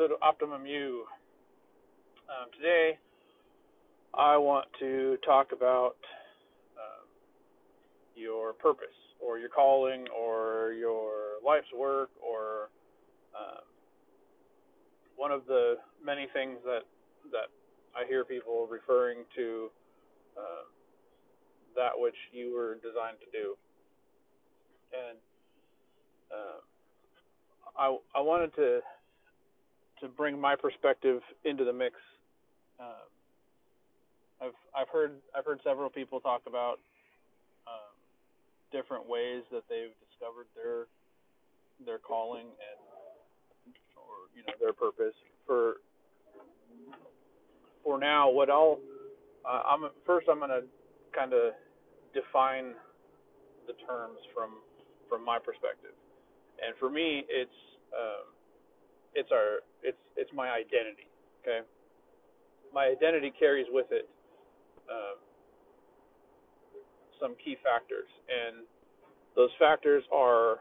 episode of Optimum You. Um, today, I want to talk about um, your purpose, or your calling, or your life's work, or um, one of the many things that that I hear people referring to uh, that which you were designed to do, and uh, I I wanted to to bring my perspective into the mix. Um, I've I've heard I've heard several people talk about um, different ways that they've discovered their their calling and or you know their purpose. For for now, what I'll uh, I'm first I'm gonna kind of define the terms from from my perspective, and for me it's um, it's our it's it's my identity. Okay, my identity carries with it um, some key factors, and those factors are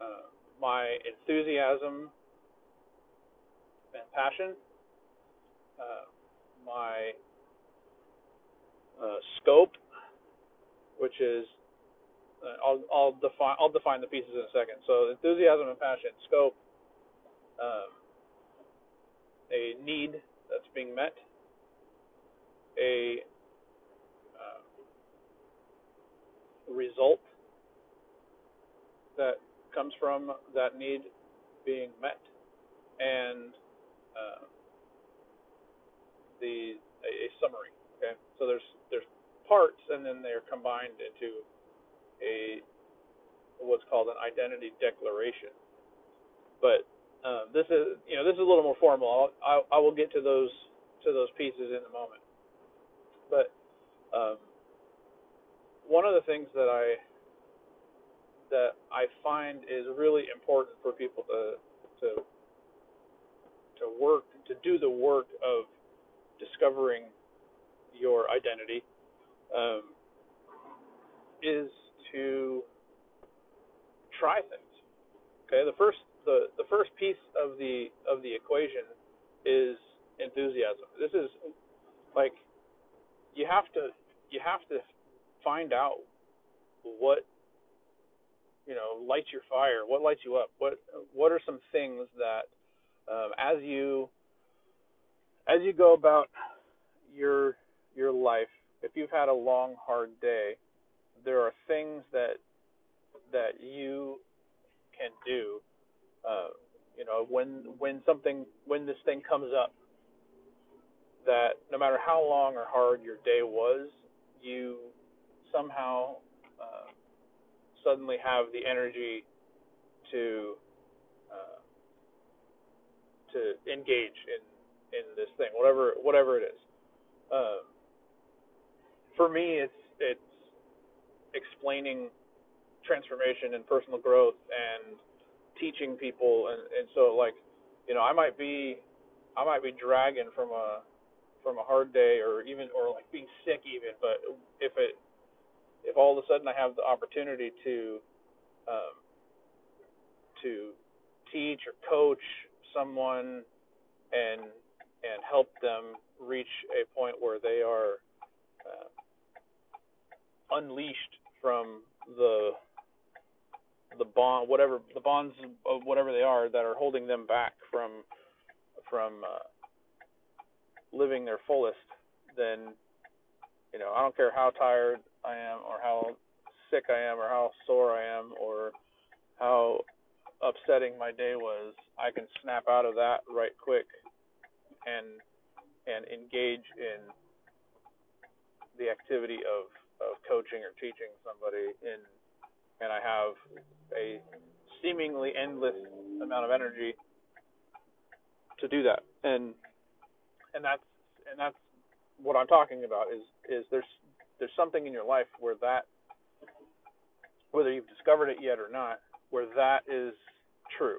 uh, my enthusiasm and passion, uh, my uh, scope, which is uh, I'll I'll define I'll define the pieces in a second. So enthusiasm and passion, scope, um, a need that's being met, a uh, result that comes from that need being met, and uh, the a, a summary. Okay, so there's there's parts, and then they're combined into a what's called an identity declaration. But um, this is you know this is a little more formal. I'll, I, I will get to those to those pieces in a moment. But um, one of the things that I that I find is really important for people to to to work to do the work of discovering your identity um, is to try things. Okay, the first the the first piece of the of the equation is enthusiasm. This is like you have to you have to find out what you know lights your fire, what lights you up, what what are some things that um, as you as you go about your your life, if you've had a long hard day, there are things that that you can do uh, you know, when when something when this thing comes up, that no matter how long or hard your day was, you somehow uh, suddenly have the energy to uh, to engage in in this thing, whatever whatever it is. Uh, for me, it's it's explaining transformation and personal growth and teaching people and and so like you know I might be I might be dragging from a from a hard day or even or like being sick even but if it if all of a sudden I have the opportunity to um, to teach or coach someone and and help them reach a point where they are uh, unleashed from the the bond, whatever the bonds of whatever they are that are holding them back from from uh, living their fullest, then you know I don't care how tired I am or how sick I am or how sore I am or how upsetting my day was, I can snap out of that right quick and and engage in the activity of of coaching or teaching somebody in and I have a seemingly endless amount of energy to do that. And and that's and that's what I'm talking about is is there's there's something in your life where that whether you've discovered it yet or not, where that is true,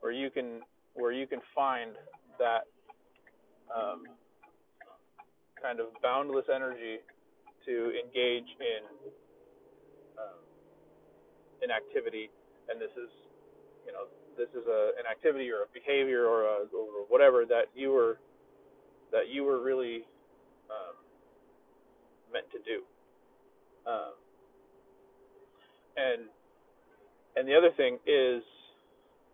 where you can where you can find that um, kind of boundless energy to engage in in activity, and this is, you know, this is a an activity or a behavior or a or whatever that you were that you were really um, meant to do. Um, and and the other thing is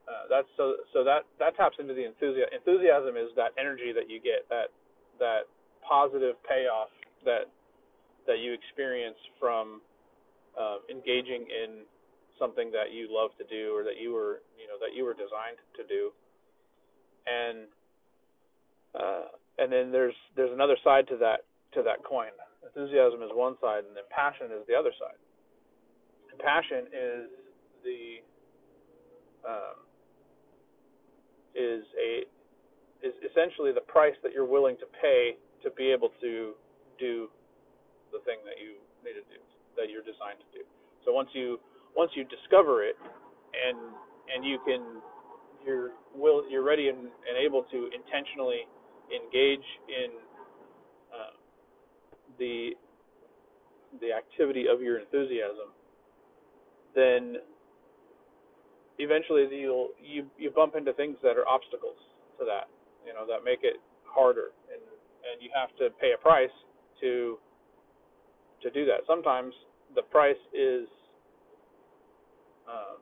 uh, that's so so that that taps into the enthusiasm. Enthusiasm is that energy that you get that that positive payoff that that you experience from uh, engaging in something that you love to do or that you were you know that you were designed to do. And uh, and then there's there's another side to that to that coin. Enthusiasm is one side and then passion is the other side. And passion is the um, is a is essentially the price that you're willing to pay to be able to do the thing that you need to do that you're designed to do. So once you once you discover it and and you can you're will you're ready and, and able to intentionally engage in uh, the the activity of your enthusiasm, then eventually you'll you you bump into things that are obstacles to that, you know, that make it harder, and and you have to pay a price to to do that. Sometimes the price is um,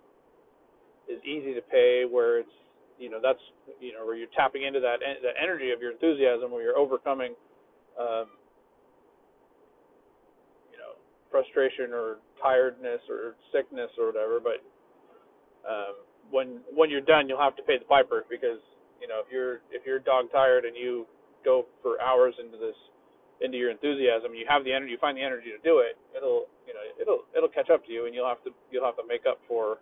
is easy to pay, where it's you know that's you know where you're tapping into that that energy of your enthusiasm, where you're overcoming um, you know frustration or tiredness or sickness or whatever. But um, when when you're done, you'll have to pay the piper because you know if you're if you're dog tired and you go for hours into this into your enthusiasm, you have the energy, you find the energy to do it, it'll you know it'll it'll catch up to you, and you'll have to you'll have to make up for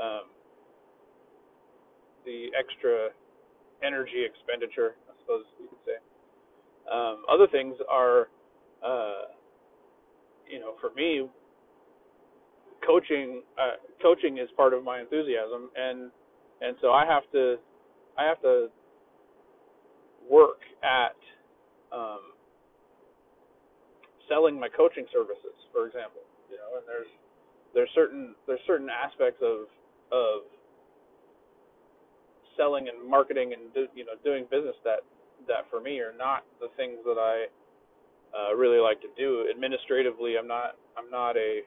um, the extra energy expenditure, I suppose you could say. Um, other things are, uh, you know, for me, coaching uh, coaching is part of my enthusiasm, and and so I have to I have to work at um, selling my coaching services, for example. You know, and there's there's certain there's certain aspects of of selling and marketing and do, you know doing business that that for me are not the things that I uh, really like to do. Administratively, I'm not I'm not a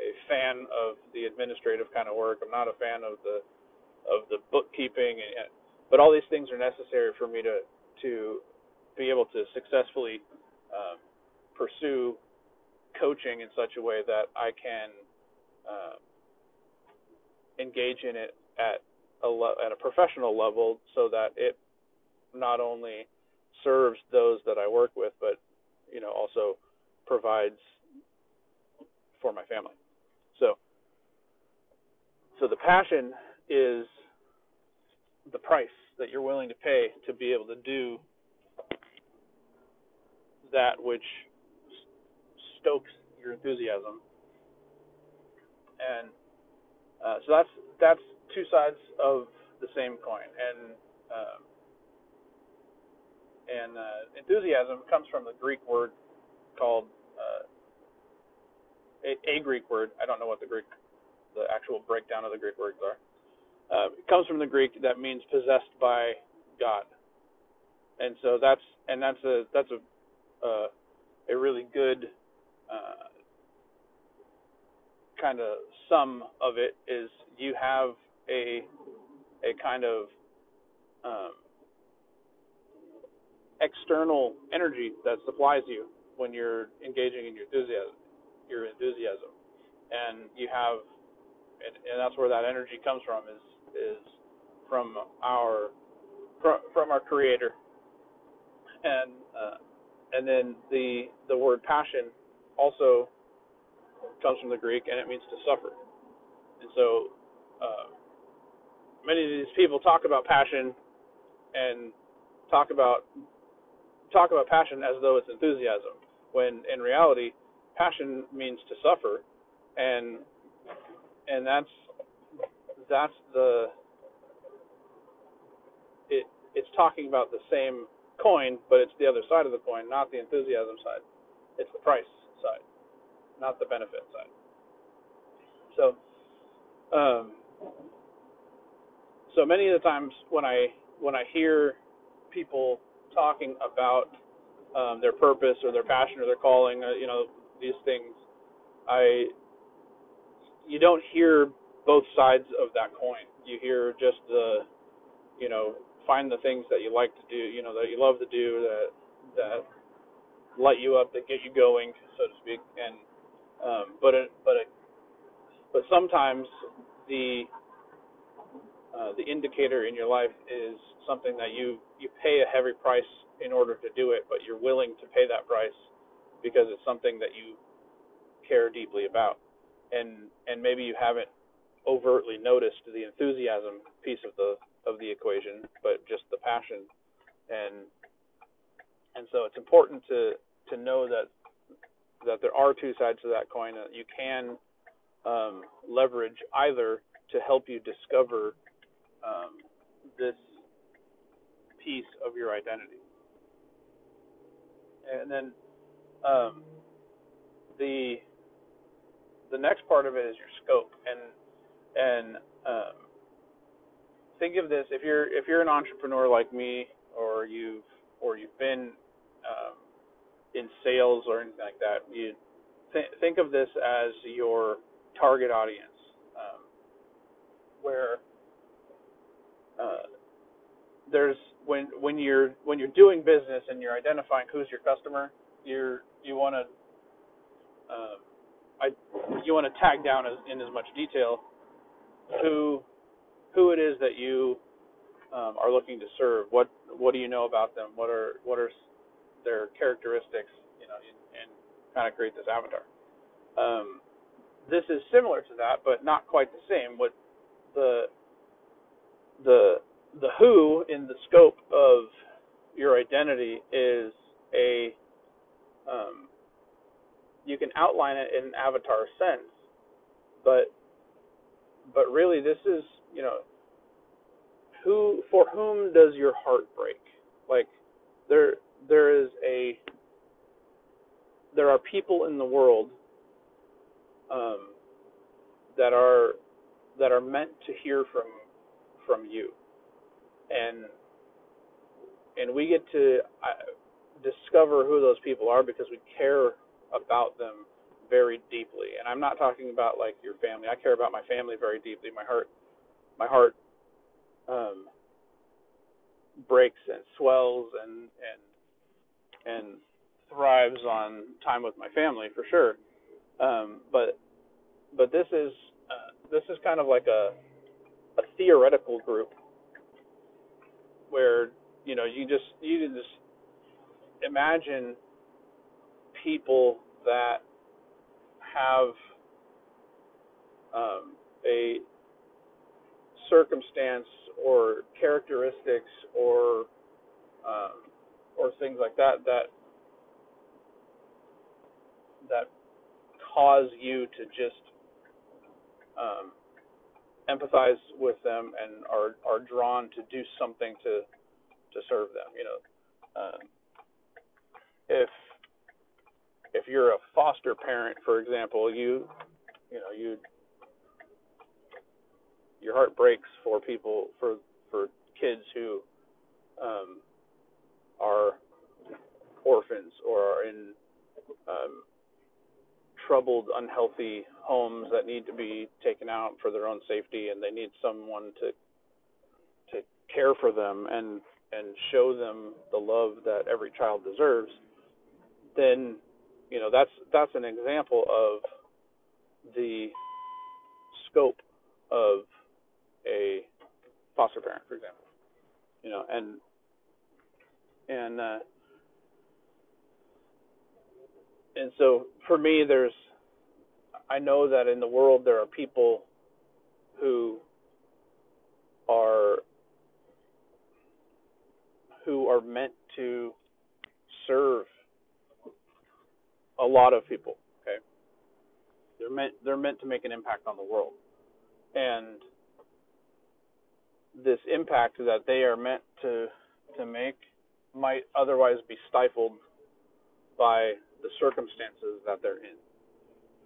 a fan of the administrative kind of work. I'm not a fan of the of the bookkeeping, and, but all these things are necessary for me to to be able to successfully um, pursue coaching in such a way that I can uh, engage in it at a at a professional level, so that it not only serves those that I work with, but you know also provides for my family. So, so the passion is the price that you're willing to pay to be able to do that which stokes your enthusiasm. And uh, so that's that's two sides of the same coin. And uh, and uh, enthusiasm comes from the Greek word called uh, a, a, Greek word. I don't know what the Greek, the actual breakdown of the Greek words are. Uh, it comes from the Greek that means possessed by God, and so that's and that's a that's a uh, a really good uh, kind of sum of it is you have a a kind of um, external energy that supplies you when you're engaging in your enthusiasm your enthusiasm. And you have and, and that's where that energy comes from is is from our from our creator. And uh, and then the the word passion also comes from the Greek and it means to suffer. And so uh, many of these people talk about passion and talk about talk about passion as though it's enthusiasm, when in reality, passion means to suffer, and and that's that's the it it's talking about the same coin, but it's the other side of the coin, not the enthusiasm side. It's the price side, not the benefit side. So, um, so many of the times when I when I hear people talking about um, their purpose or their passion or their calling, uh, you know, these things, I you don't hear both sides of that coin. You hear just the, you know, find the things that you like to do, you know, that you love to do, that that light you up, that get you going, so to speak. And um, but it, but it, but sometimes the uh, the indicator in your life is something that you you pay a heavy price in order to do it, but you're willing to pay that price because it's something that you care deeply about, and and maybe you haven't overtly noticed the enthusiasm piece of the of the equation, but just the passion, and and so it's important to to know that that there are two sides to that coin that you can um, leverage either to help you discover um, this piece of your identity. And then um, the the next part of it is your scope, and and um, think of this: if you're if you're an entrepreneur like me, or you've or you've been um, in sales or anything like that, you th- think of this as your target audience, um, where uh, there's when when you're when you're doing business and you're identifying who's your customer, you're you want to uh, I you want to tag down as, in as much detail who who it is that you um, are looking to serve. What what do you know about them? What are what are their characteristics? You know, and, kind of create this avatar. Um, this is similar to that, but not quite the same. What the the the who in the scope of your identity is a um, you can outline it in an avatar sense, but but really this is you know who for whom does your heart break? Like there there is a there are people in the world um, that are that are meant to hear from from you. And and we get to uh, discover who those people are because we care about them very deeply. And i'm not talking about like your family. I care about my family very deeply. My heart my heart um breaks and swells and and and thrives on time with my family for sure. Um but but this is uh, this is kind of like a a theoretical group where you know you just you can just imagine people that have um, a circumstance or characteristics or um, or things like that that that cause you to just um, empathize with them and are are drawn to do something to to serve them. You know, um, if if you're a foster parent, for example, you you know you your heart breaks for people for for kids who um, are orphans or are in um, troubled, unhealthy homes that need to be taken out for their own safety, and they need someone to to care for them and and show them the love that every child deserves, then you know that's that's an example of the scope of a foster parent, for example. You know, and and uh, and so for me, there's I know that in the world there are people who are who are meant to serve a lot of people. Okay, they're meant they're meant to make an impact on the world, and this impact that they are meant to to make might otherwise be stifled by the circumstances that they're in.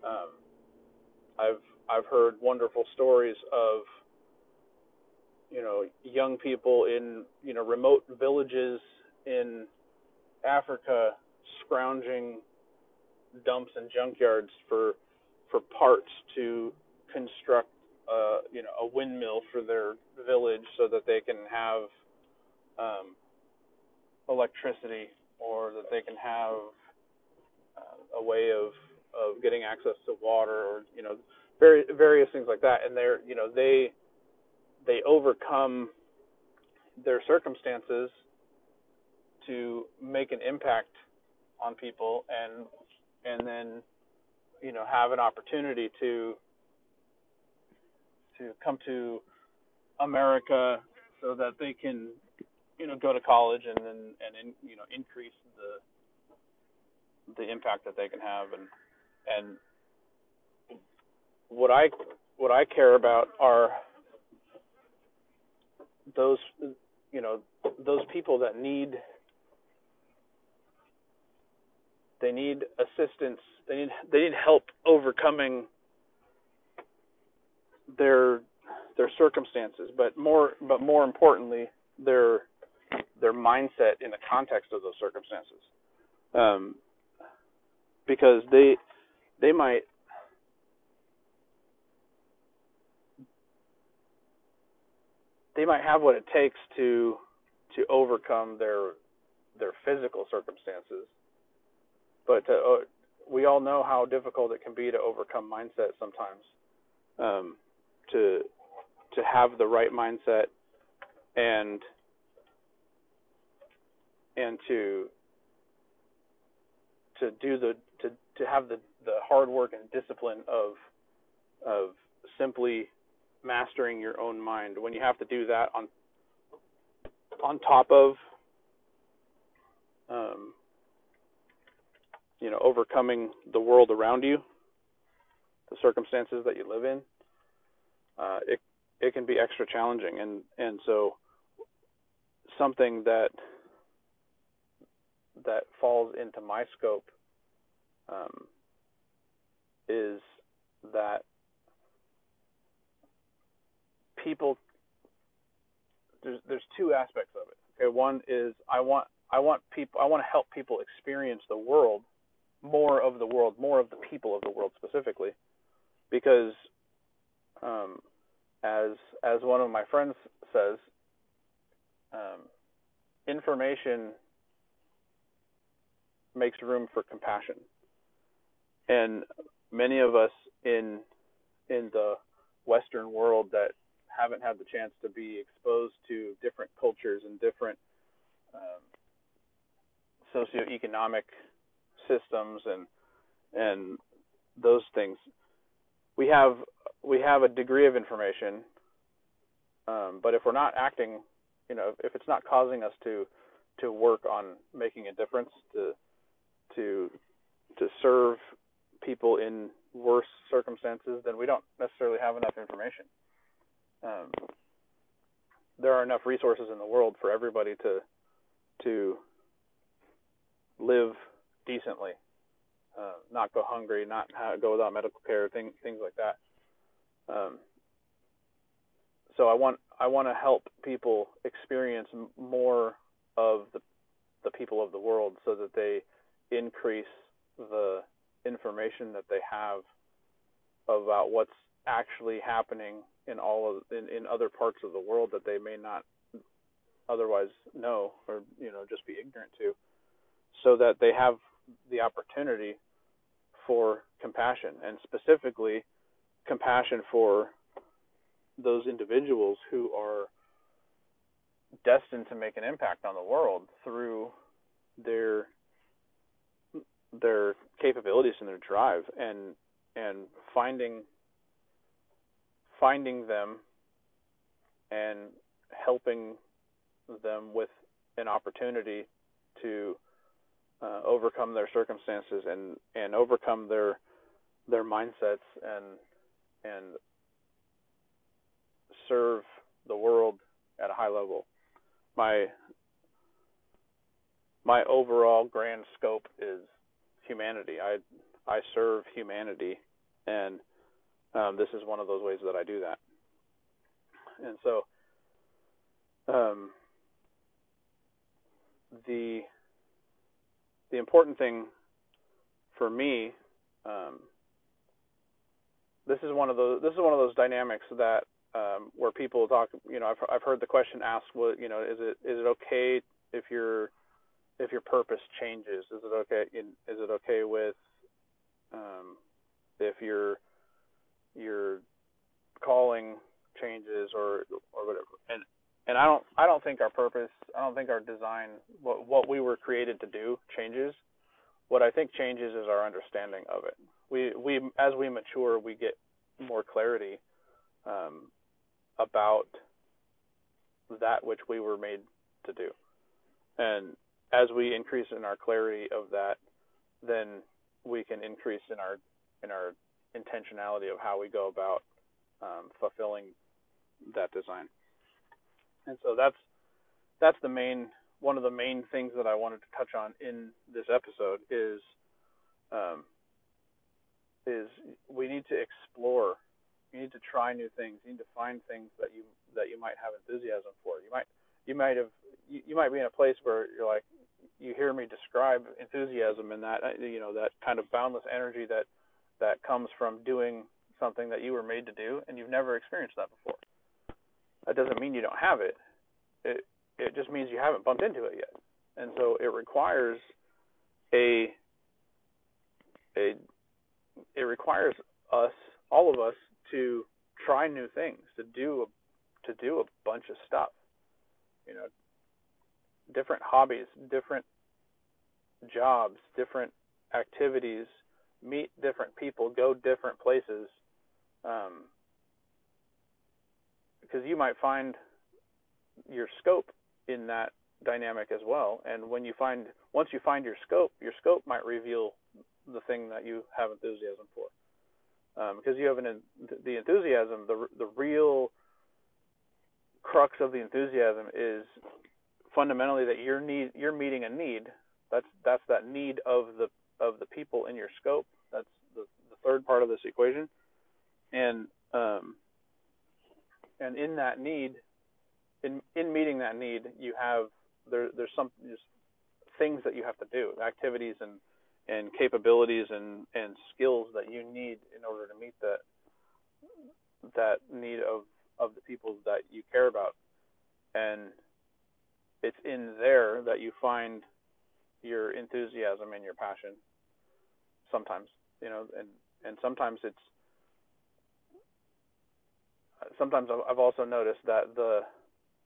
Um, I've I've heard wonderful stories of you know young people in you know remote villages in Africa scrounging dumps and junkyards for for parts to construct uh, you know a windmill for their village so that they can have um, electricity or that they can have uh, a way of of getting access to water or you know very various things like that. And they're you know they they overcome their circumstances to make an impact on people and and then you know have an opportunity to to come to America so that they can you know go to college and then and in, you know increase the the impact that they can have. And and what I what I care about are those you know those people that need they need assistance. They need they need help overcoming their their circumstances but more but more importantly their their mindset in the context of those circumstances. Um, because they they might they might have what it takes to to overcome their their physical circumstances. But to, uh, we all know how difficult it can be to overcome mindset sometimes um, to to have the right mindset and and to to do the to to have the the hard work and discipline of of simply mastering your own mind. When you have to do that on on top of um, you know overcoming the world around you the circumstances that you live in uh, it it can be extra challenging. And and so something that that falls into my scope um, is that people there's there's two aspects of it. Okay, one is I want I want people I want to help people experience the world, more of the world, more of the people of the world specifically, because um, as as one of my friends says, um, information makes room for compassion. And many of us in in the Western world that haven't had the chance to be exposed to different cultures and different um, socioeconomic systems and and those things. We have we have a degree of information, um, but if we're not acting, you know, if it's not causing us to to work on making a difference, to to to serve people in worse circumstances, then we don't necessarily have enough information. Um, there are enough resources in the world for everybody to to live decently, uh, not go hungry, not go without medical care, things things like that. Um, so I want I want to help people experience more of the the people of the world, so that they increase the information that they have about what's actually happening in all of in, in other parts of the world that they may not otherwise know or you know just be ignorant to so that they have the opportunity for compassion and specifically compassion for those individuals who are destined to make an impact on the world through their their capabilities and their drive and and finding finding them and helping them with an opportunity to uh, overcome their circumstances and and overcome their their mindsets and and serve the world at a high level. My my overall grand scope is humanity. I I serve humanity, and um, this is one of those ways that I do that. And so, um, the the important thing for me um, this is one of those this is one of those dynamics that um, where people talk you know I've I've heard the question asked what you know is it is it okay if your if your purpose changes is it okay is it okay with um, if your your calling changes or or whatever? And and I don't I don't think our purpose I don't think our design what what we were created to do changes. What I think changes is our understanding of it. We we as we mature we get more clarity um, about that which we were made to do. And as we increase in our clarity of that then we can increase in our in our intentionality of how we go about um, fulfilling that design. And so that's that's the main one of the main things that I wanted to touch on in this episode is um, is we need to explore. You need to try new things. You need to find things that you that you might have enthusiasm for. You might you might have you, you might be in a place where you're like you hear me describe enthusiasm and that uh, you know that kind of boundless energy that that comes from doing something that you were made to do and you've never experienced that before. That doesn't mean you don't have it. It it just means you haven't bumped into it yet. And so it requires a a it requires us all of us to try new things, to do a, to do a bunch of stuff. You know, different hobbies, different jobs, different activities, meet different people, go different places, um, because you might find your scope in that dynamic as well. And when you find once you find your scope, your scope might reveal the thing that you have enthusiasm for. Um, because you have an the enthusiasm, the the real crux of the enthusiasm is fundamentally that you're need you're meeting a need. That's that's that need of the of the people in your scope. That's the, the third part of this equation. And um, and in that need, in in meeting that need, you have there there's some just things that you have to do, activities and and capabilities and and skills that you need in order to meet that that need of of the people that you care about. And it's in there that you find your enthusiasm and your passion sometimes you know and and sometimes it's sometimes I've also noticed that the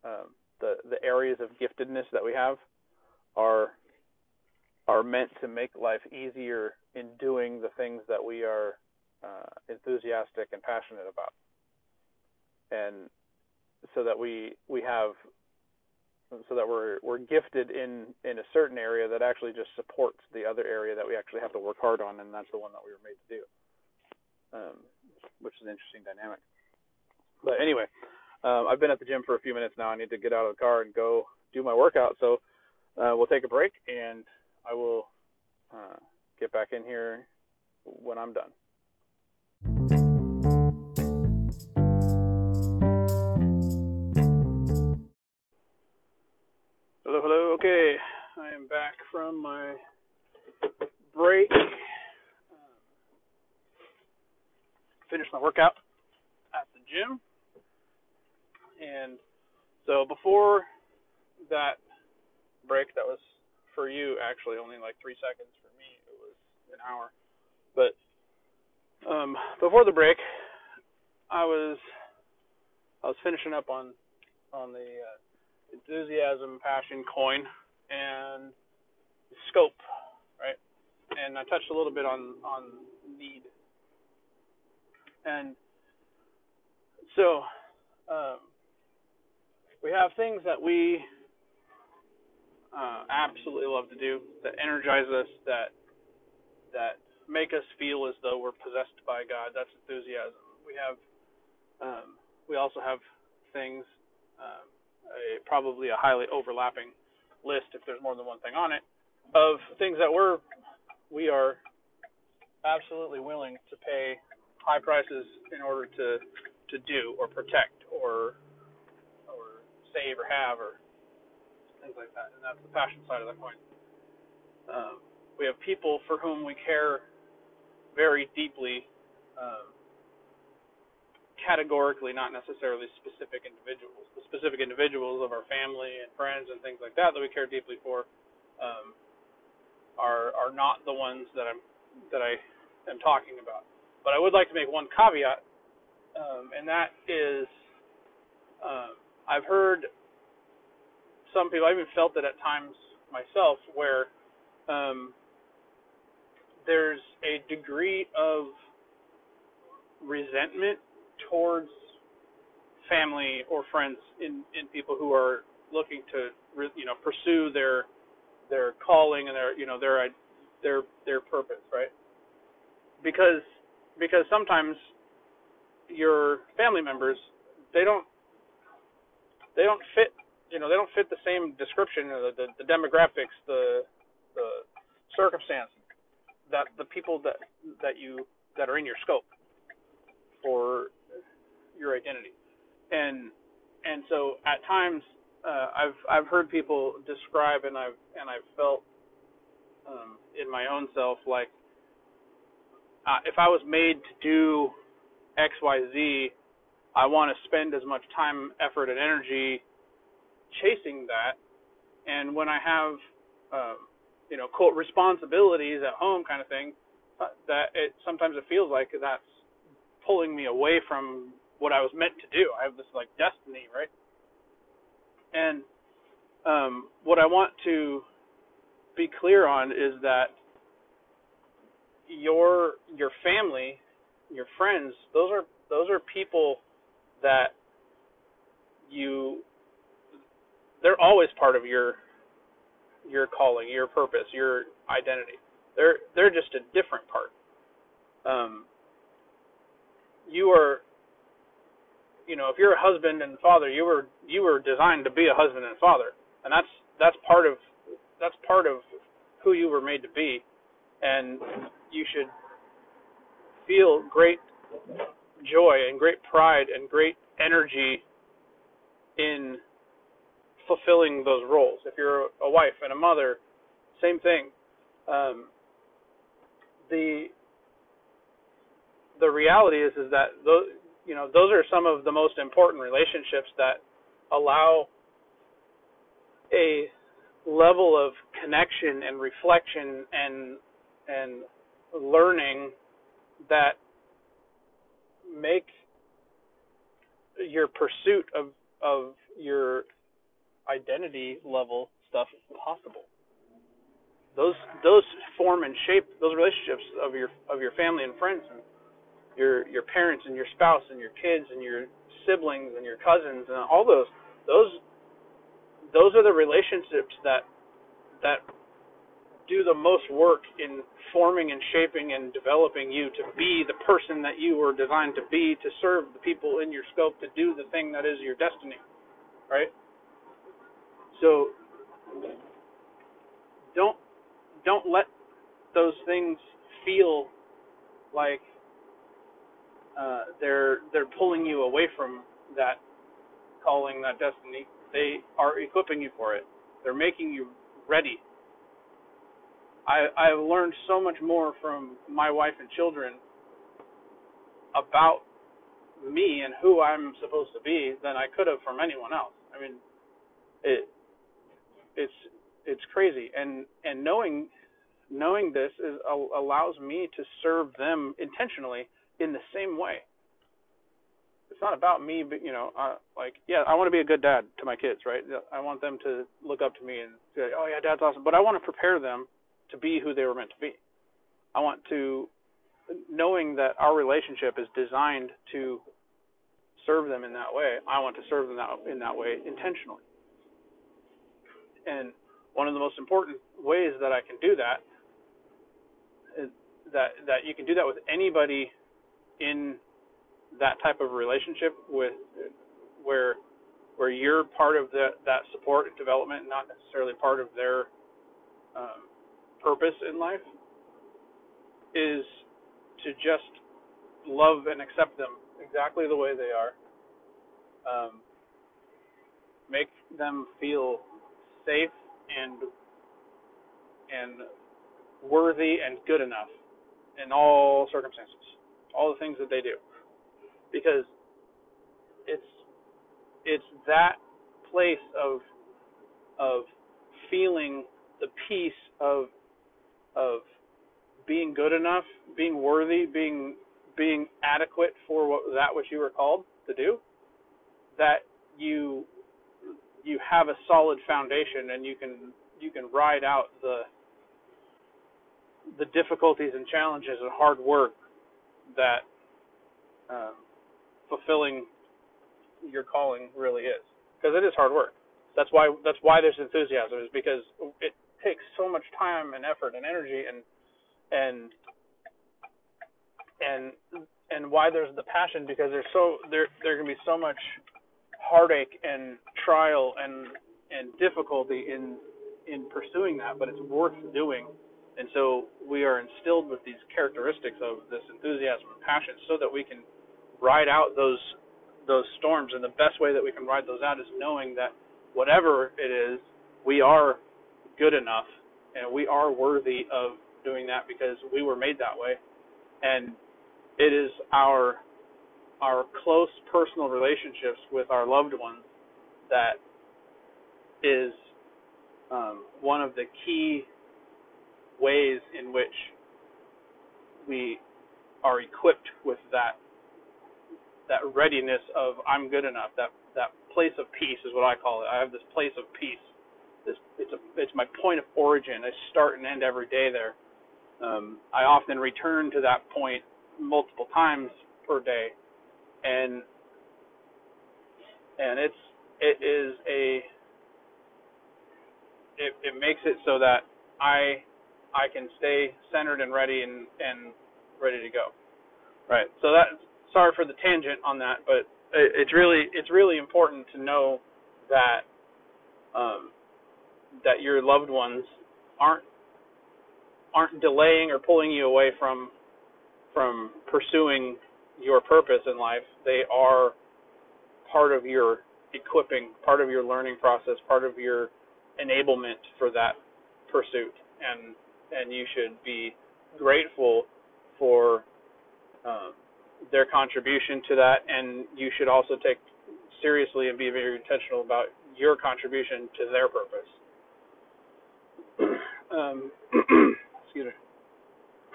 um, the the areas of giftedness that we have are are meant to make life easier in doing the things that we are uh, enthusiastic and passionate about, and so that we we have so that we're we're gifted in in a certain area that actually just supports the other area that we actually have to work hard on, and that's the one that we were made to do, um, which is an interesting dynamic. But anyway, um, I've been at the gym for a few minutes now. I need to get out of the car and go do my workout. So uh, we'll take a break, and I will uh, get back in here when I'm done. Hello, hello. Okay, I am back from my break. Um, finished my workout at the gym. And so before that break, that was for you actually only like three seconds. For me, it was an hour. But um, before the break, I was I was finishing up on on the uh, enthusiasm, passion, coin, and scope, right? And I touched a little bit on on need, and so um, we have things that we uh, absolutely love to do that energize us, that that make us feel as though we're possessed by God. That's enthusiasm. We have um, we also have things um, a, probably a highly overlapping list if there's more than one thing on it of things that we're we are absolutely willing to pay high prices in order to to do or protect or or save or have or things like that. And that's the passion side of the coin. Um, we have people for whom we care very deeply, um, categorically, not necessarily specific individuals. The specific individuals of our family and friends and things like that that we care deeply for um, are are not the ones that I'm that I am talking about. But I would like to make one caveat, um, and that is, um, I've heard some people. I even felt it at times myself, where um, there's a degree of resentment towards family or friends in in people who are looking to you know pursue their their calling and their you know their their their purpose right? Because because sometimes your family members they don't they don't fit you know they don't fit the same description the the, the demographics the the circumstance that the people that that you that are in your scope for identity and and so at times uh, I've I've heard people describe and I've and I've felt um, in my own self like uh, if I was made to do X Y Z, I want to spend as much time, effort, and energy chasing that. And when I have um, you know quote responsibilities at home kind of thing, uh, that it sometimes it feels like that's pulling me away from what I was meant to do. I have this like destiny, right? And um, what I want to be clear on is that your your family, your friends, those are those are people that you they're always part of your your calling, your purpose, your identity. They're they're just a different part. Um, you are you know, if you're a husband and father, you were you were designed to be a husband and father, and that's that's part of that's part of who you were made to be, and you should feel great joy and great pride and great energy in fulfilling those roles. If you're a wife and a mother, same thing. Um, the the reality is is that those you know those are some of the most important relationships that allow a level of connection and reflection and and learning that make your pursuit of of your identity level stuff possible. Those those form and shape those relationships of your of your family and friends and your your parents and your spouse and your kids and your siblings and your cousins and all those those those are the relationships that that do the most work in forming and shaping and developing you to be the person that you were designed to be to serve the people in your scope to do the thing that is your destiny right? So don't don't let those things feel like uh, they're they're pulling you away from that calling, that destiny. They are equipping you for it. They're making you ready. I I've learned so much more from my wife and children about me and who I'm supposed to be than I could have from anyone else. I mean, it it's it's crazy, and and knowing knowing this is allows me to serve them intentionally in the same way. It's not about me, but you know, like yeah, I want to be a good dad to my kids, right? I want them to look up to me and say, "Oh yeah, dad's awesome," but I want to prepare them to be who they were meant to be. I want to knowing that our relationship is designed to serve them in that way. I want to serve them that, in that way intentionally. And one of the most important ways that I can do that is that that you can do that with anybody in that type of relationship with where where you're part of that that support and development, not necessarily part of their um, purpose in life, is to just love and accept them exactly the way they are. Um, make them feel safe and and worthy and good enough in all circumstances, all the things that they do, because it's it's that place of of feeling the peace of of being good enough, being worthy, being being adequate for what that which you were called to do, that you you have a solid foundation and you can you can ride out the the difficulties and challenges and hard work that um, fulfilling your calling really is. Because it is hard work. That's why that's why there's enthusiasm is because it takes so much time and effort and energy and and and and why there's the passion because there's so there there can be so much heartache and trial and and difficulty in in pursuing that but it's worth doing and so we are instilled with these characteristics of this enthusiasm and passion so that we can ride out those those storms. And the best way that we can ride those out is knowing that whatever it is we are good enough and we are worthy of doing that because we were made that way. And it is our our close personal relationships with our loved ones that is um, one of the key ways in which we are equipped with that that readiness of I'm good enough. That that place of peace is what I call it. I have this place of peace. This it's a it's my point of origin. I start and end every day there. Um, I often return to that point multiple times per day, and and it's it is a it, it makes it so that I I can stay centered and ready and and ready to go. Right. So that sorry for the tangent on that, but it, it's really it's really important to know that um, that your loved ones aren't aren't delaying or pulling you away from from pursuing your purpose in life. They are part of your equipping, part of your learning process, part of your enablement for that pursuit. And and you should be grateful for uh, their contribution to that, and you should also take seriously and be very intentional about your contribution to their purpose. um, excuse me.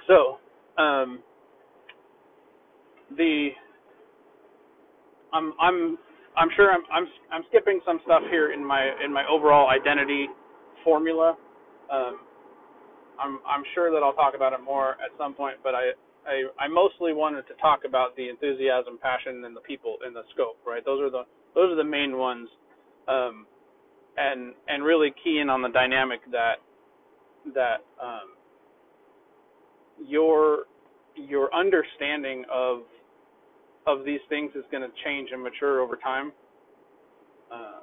So, um, the I'm I'm I'm sure I'm I'm I'm skipping some stuff here in my in my overall identity formula. Um, I'm I'm sure that I'll talk about it more at some point, but I I, I mostly wanted to talk about the enthusiasm, passion, and the people in the scope. Right, those are the those are the main ones, um, and and really key in on the dynamic that that um, your your understanding of of these things is going to change and mature over time. Uh,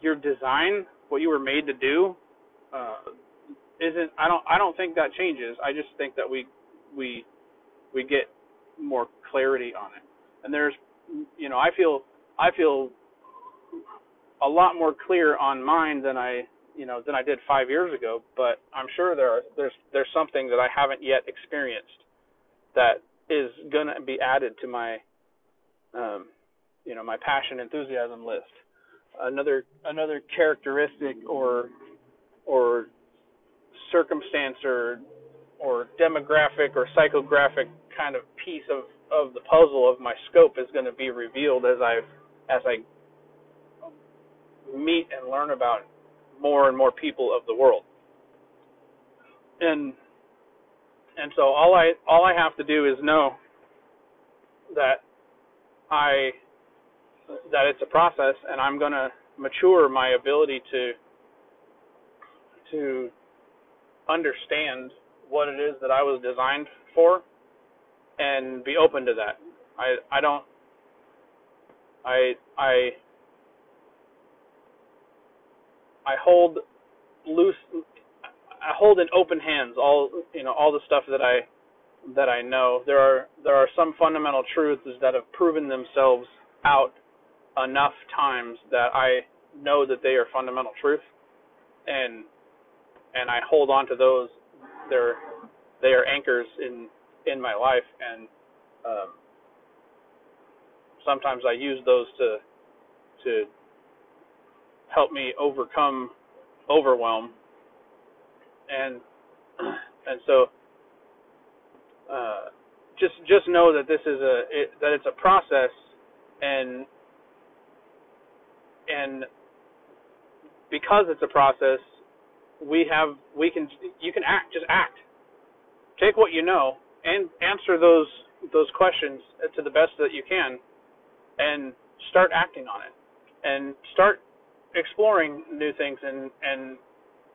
your design, what you were made to do, uh, isn't. I don't. I don't think that changes. I just think that we we we get more clarity on it. And there's, you know, I feel I feel a lot more clear on mine than I you know than I did five years ago. But I'm sure there are there's there's something that I haven't yet experienced that is going to be added to my um, you know my passion enthusiasm list. Another another characteristic or or circumstance or or demographic or psychographic kind of piece of of the puzzle of my scope is going to be revealed as I as I meet and learn about more and more people of the world. And and so all I all I have to do is know that I that it's a process and I'm going to mature my ability to to understand what it is that I was designed for and be open to that. I I don't I I I hold loose I hold in open hands all you know all the stuff that I that I know. There are there are some fundamental truths that have proven themselves out enough times that I know that they are fundamental truth, and and I hold on to those. They're they are anchors in in my life, and um, sometimes I use those to to help me overcome overwhelm, and and so uh, just just know that this is a it, that it's a process, and and because it's a process, we have we can you can act just act. Take what you know and answer those those questions to the best that you can, and start acting on it, and start exploring new things and and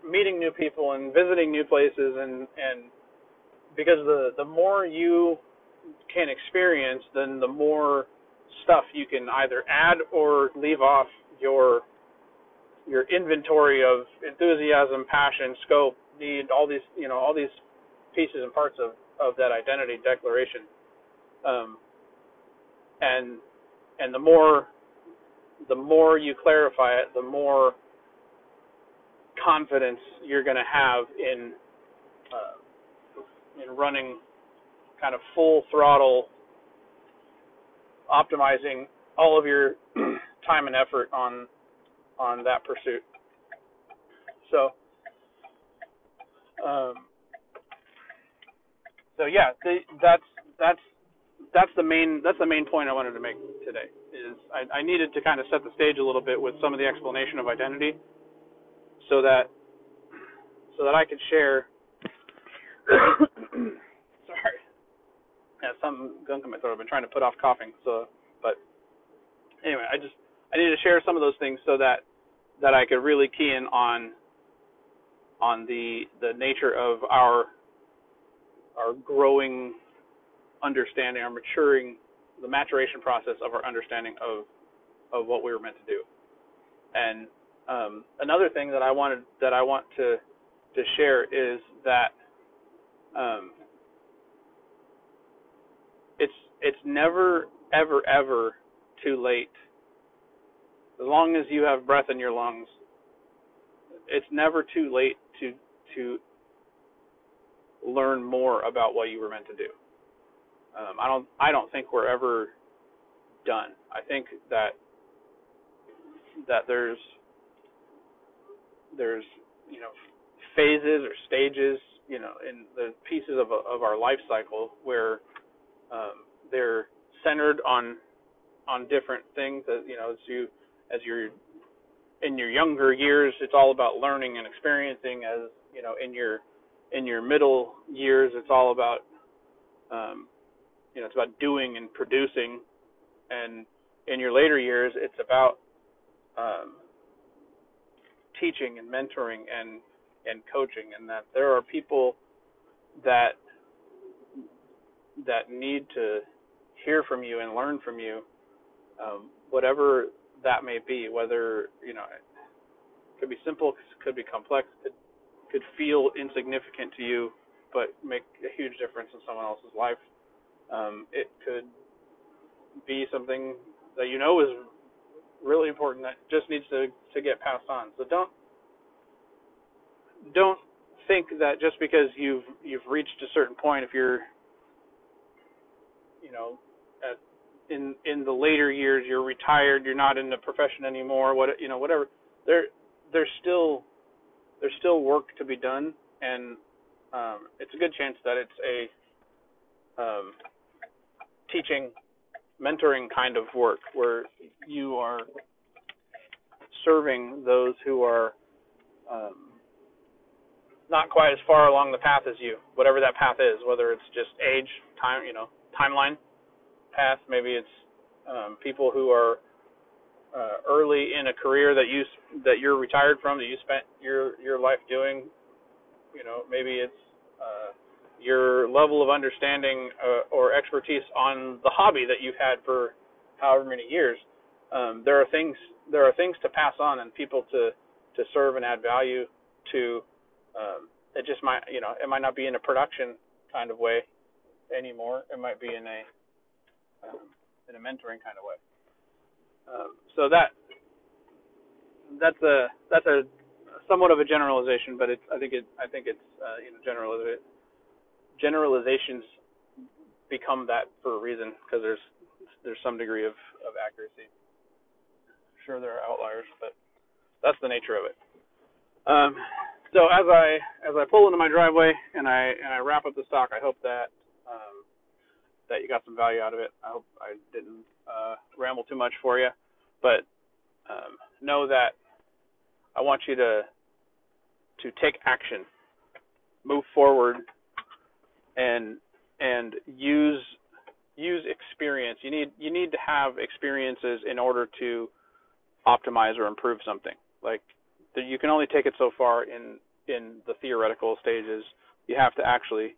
meeting new people and visiting new places and and because the the more you can experience, then the more stuff you can either add or leave off your your inventory of enthusiasm, passion, scope, need, all these you know all these pieces and parts of of that identity declaration. Um, and and the more the more you clarify it, the more confidence you're going to have in uh, in running kind of full throttle, optimizing all of your time and effort on on that pursuit. So, um, so yeah, the, that's that's that's the main that's the main point I wanted to make today. Is I, I needed to kind of set the stage a little bit with some of the explanation of identity, so that so that I could share. sorry, yeah, some gunk in my throat. I've been trying to put off coughing. So, but anyway, I just I needed to share some of those things so that that I could really key in on on the the nature of our our growing understanding, our maturing, the maturation process of our understanding of of what we were meant to do. And um, another thing that I wanted that I want to to share is that um, it's it's never ever ever too late as long as you have breath in your lungs, it's never too late to to learn more about what you were meant to do. Um, I don't I don't think we're ever done. I think that that there's there's you know phases or stages you know in the pieces of of our life cycle where um, they're centered on on different things as you know as you as you're in your younger years, it's all about learning and experiencing. As you know, in your in your middle years, it's all about um, you know, it's about doing and producing. And in your later years, it's about um, teaching and mentoring and and coaching, and that there are people that that need to hear from you and learn from you, um, whatever that may be, whether you know it could be simple, could be complex, it could feel insignificant to you, but make a huge difference in someone else's life. Um, it could be something that you know is really important that just needs to to get passed on. So don't don't think that just because you've you've reached a certain point, if you're you know in in the later years you're retired, you're not in the profession anymore, what you know, whatever. There there's still there's still work to be done, and um, it's a good chance that it's a um, teaching, mentoring kind of work where you are serving those who are um, not quite as far along the path as you, whatever that path is, whether it's just age, time, you know, timeline path. Maybe it's um, people who are uh, early in a career that you that you're retired from that you spent your your life doing. You know, maybe it's uh, your level of understanding uh, or expertise on the hobby that you've had for however many years. Um, there are things there are things to pass on and people to to serve and add value to. Um, it just might you know it might not be in a production kind of way anymore. It might be in a um, in a mentoring kind of way. Um, so that that's a that's a somewhat of a generalization, but it's I think it I think it's uh, you know general generalizations become that for a reason because there's there's some degree of of accuracy. Sure, there are outliers, but that's the nature of it. Um, so as I as I pull into my driveway and I and I wrap up the stock, I hope that um, that you got some value out of it. I hope I didn't uh, ramble too much for you, but um, know that I want you to to take action, move forward, and and use use experience. You need you need to have experiences in order to optimize or improve something. Like you can only take it so far in in the theoretical stages. You have to actually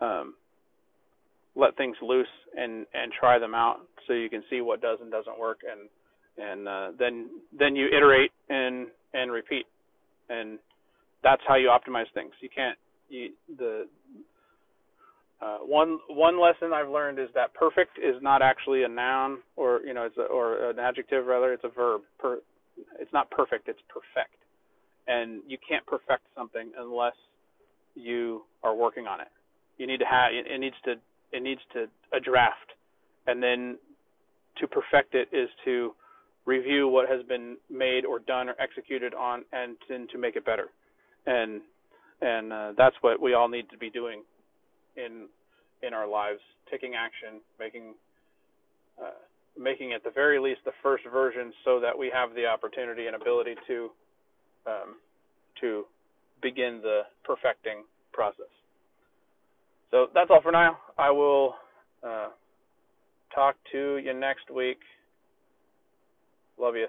um, let things loose and and try them out so you can see what does and doesn't work and and uh, then then you iterate and and repeat and that's how you optimize things. You can't you the uh, one one lesson I've learned is that perfect is not actually a noun or you know it's a, or an adjective rather it's a verb. Per, it's not perfect, it's perfect. And you can't perfect something unless you are working on it. You need to have it needs to it needs to a draft, and then to perfect it is to review what has been made or done or executed on, and then to make it better. And and uh, that's what we all need to be doing in in our lives, taking action, making uh, making at the very least the first version, so that we have the opportunity and ability to um, to begin the perfecting process. So that's all for now. I will uh, talk to you next week. Love you.